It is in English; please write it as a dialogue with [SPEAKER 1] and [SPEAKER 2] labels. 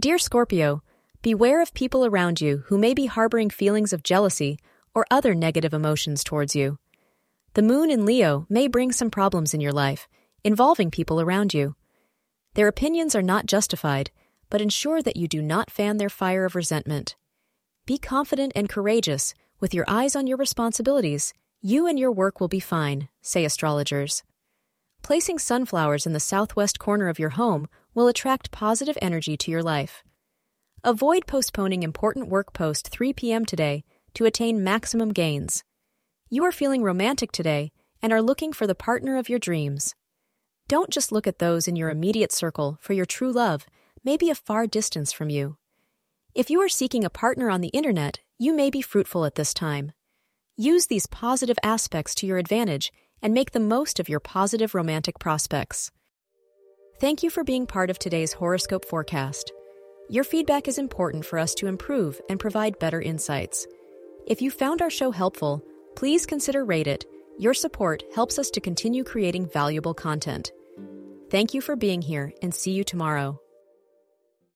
[SPEAKER 1] Dear Scorpio, beware of people around you who may be harboring feelings of jealousy or other negative emotions towards you. The moon in Leo may bring some problems in your life, involving people around you. Their opinions are not justified, but ensure that you do not fan their fire of resentment. Be confident and courageous, with your eyes on your responsibilities. You and your work will be fine, say astrologers. Placing sunflowers in the southwest corner of your home will attract positive energy to your life. Avoid postponing important work post 3 p.m. today to attain maximum gains. You are feeling romantic today and are looking for the partner of your dreams. Don't just look at those in your immediate circle, for your true love may be a far distance from you. If you are seeking a partner on the internet, you may be fruitful at this time. Use these positive aspects to your advantage and make the most of your positive romantic prospects. Thank you for being part of today's horoscope forecast. Your feedback is important for us to improve and provide better insights. If you found our show helpful, please consider rate it. Your support helps us to continue creating valuable content. Thank you for being here and see you tomorrow.